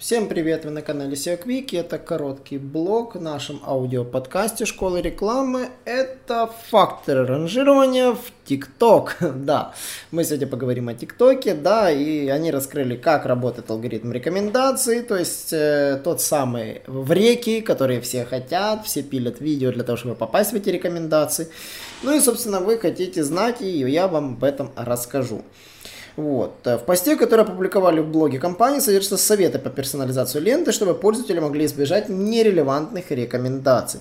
Всем привет, вы на канале SEO Quick, это короткий блог в нашем аудиоподкасте школы рекламы. Это факторы ранжирования в ТикТок. да, мы сегодня поговорим о ТикТоке, да, и они раскрыли, как работает алгоритм рекомендаций, то есть э, тот самый в реки, которые все хотят, все пилят видео для того, чтобы попасть в эти рекомендации. Ну и, собственно, вы хотите знать, и я вам об этом расскажу. Вот. Э, в посте, который опубликовали в блоге компании, содержатся советы по персонализации ленты, чтобы пользователи могли избежать нерелевантных рекомендаций.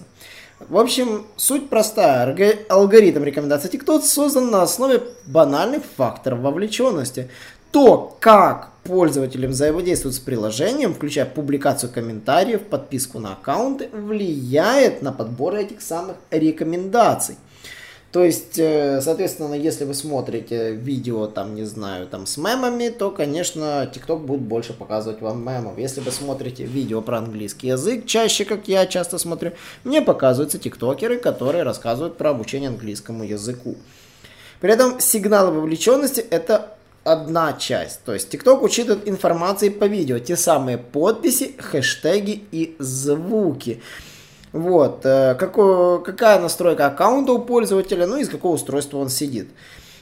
В общем, суть простая. Алгоритм рекомендаций TikTok создан на основе банальных факторов вовлеченности. То, как пользователи взаимодействуют с приложением, включая публикацию комментариев, подписку на аккаунты, влияет на подбор этих самых рекомендаций. То есть, э, соответственно, если вы смотрите видео, там, не знаю, там, с мемами, то, конечно, TikTok будет больше показывать вам мемов. Если вы смотрите видео про английский язык, чаще, как я часто смотрю, мне показываются тиктокеры, которые рассказывают про обучение английскому языку. При этом сигналы вовлеченности это одна часть. То есть TikTok учитывает информации по видео, те самые подписи, хэштеги и звуки. Вот, э, какой, какая настройка аккаунта у пользователя, ну и с какого устройства он сидит.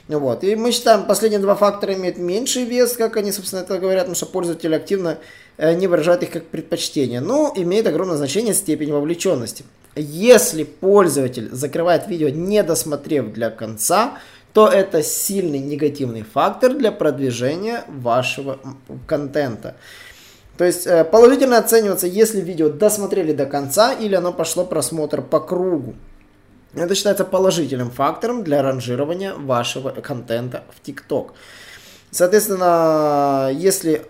Вот. И мы считаем, последние два фактора имеют меньший вес, как они, собственно, это говорят, потому что пользователи активно э, не выражают их как предпочтение. Но имеет огромное значение степень вовлеченности. Если пользователь закрывает видео, не досмотрев для конца, то это сильный негативный фактор для продвижения вашего контента. То есть э, положительно оценивается, если видео досмотрели до конца или оно пошло просмотр по кругу. Это считается положительным фактором для ранжирования вашего контента в TikTok. Соответственно, если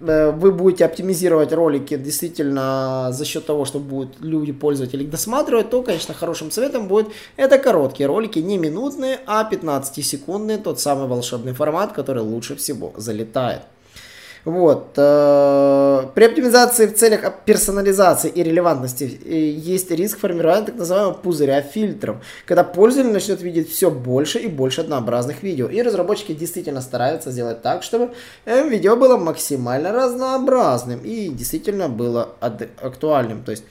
э, вы будете оптимизировать ролики действительно за счет того, что будут люди, пользователи досматривать, то, конечно, хорошим советом будет это короткие ролики, не минутные, а 15-секундные, тот самый волшебный формат, который лучше всего залетает. Вот. Э, при оптимизации в целях персонализации и релевантности э, есть риск формирования так называемого пузыря фильтров, когда пользователь начнет видеть все больше и больше однообразных видео. И разработчики действительно стараются сделать так, чтобы э, видео было максимально разнообразным и действительно было актуальным. То есть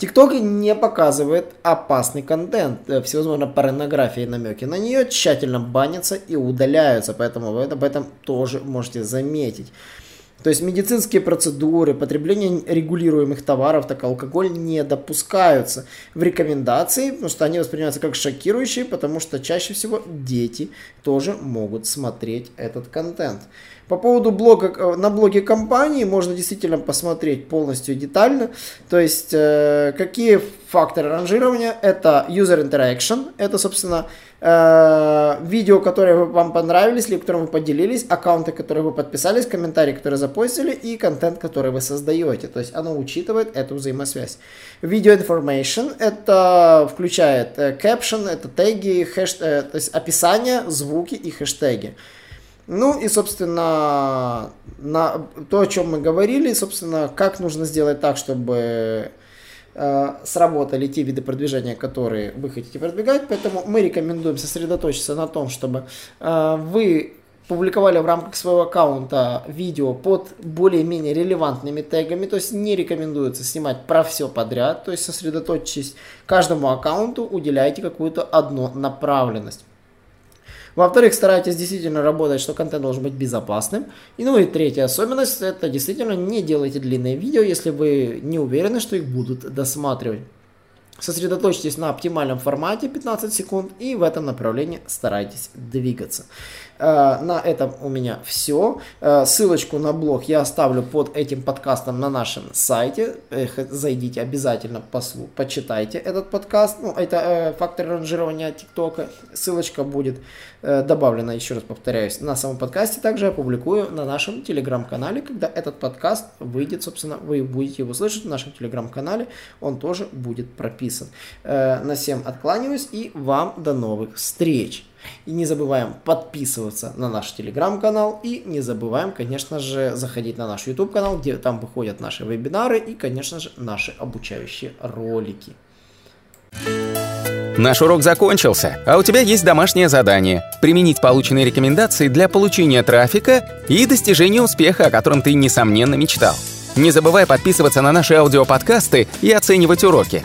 ТикТок не показывает опасный контент, всевозможно порнография и намеки на нее тщательно банятся и удаляются, поэтому вы об этом тоже можете заметить. То есть медицинские процедуры, потребление регулируемых товаров, так алкоголь не допускаются в рекомендации, потому что они воспринимаются как шокирующие, потому что чаще всего дети тоже могут смотреть этот контент. По поводу блога, э, на блоге компании можно действительно посмотреть полностью детально. То есть, э, какие факторы ранжирования? Это user interaction, это, собственно, э, видео, которые вам понравились, или которым вы поделились, аккаунты, которые вы подписались, комментарии, которые запостили, и контент, который вы создаете. То есть, оно учитывает эту взаимосвязь. Video information, это включает caption, это теги, хэш, то есть описание, звуки и хэштеги. Ну и, собственно, на то, о чем мы говорили, собственно, как нужно сделать так, чтобы э, сработали те виды продвижения, которые вы хотите продвигать. Поэтому мы рекомендуем сосредоточиться на том, чтобы э, вы публиковали в рамках своего аккаунта видео под более-менее релевантными тегами, то есть не рекомендуется снимать про все подряд, то есть сосредоточьтесь каждому аккаунту, уделяйте какую-то одну направленность. Во-вторых, старайтесь действительно работать, что контент должен быть безопасным. И ну и третья особенность, это действительно не делайте длинные видео, если вы не уверены, что их будут досматривать. Сосредоточьтесь на оптимальном формате 15 секунд и в этом направлении старайтесь двигаться. Э, на этом у меня все. Э, ссылочку на блог я оставлю под этим подкастом на нашем сайте. Зайдите обязательно, послу, почитайте этот подкаст. Ну, это э, фактор ранжирования ТикТока. Ссылочка будет добавлена, еще раз повторяюсь, на самом подкасте. Также я публикую на нашем телеграм-канале, когда этот подкаст выйдет, собственно, вы будете его слышать в нашем телеграм-канале. Он тоже будет прописан. На всем откланиваюсь и вам до новых встреч. И не забываем подписываться на наш телеграм-канал. И не забываем, конечно же, заходить на наш YouTube канал, где там выходят наши вебинары и, конечно же, наши обучающие ролики. Наш урок закончился, а у тебя есть домашнее задание – применить полученные рекомендации для получения трафика и достижения успеха, о котором ты, несомненно, мечтал. Не забывай подписываться на наши аудиоподкасты и оценивать уроки.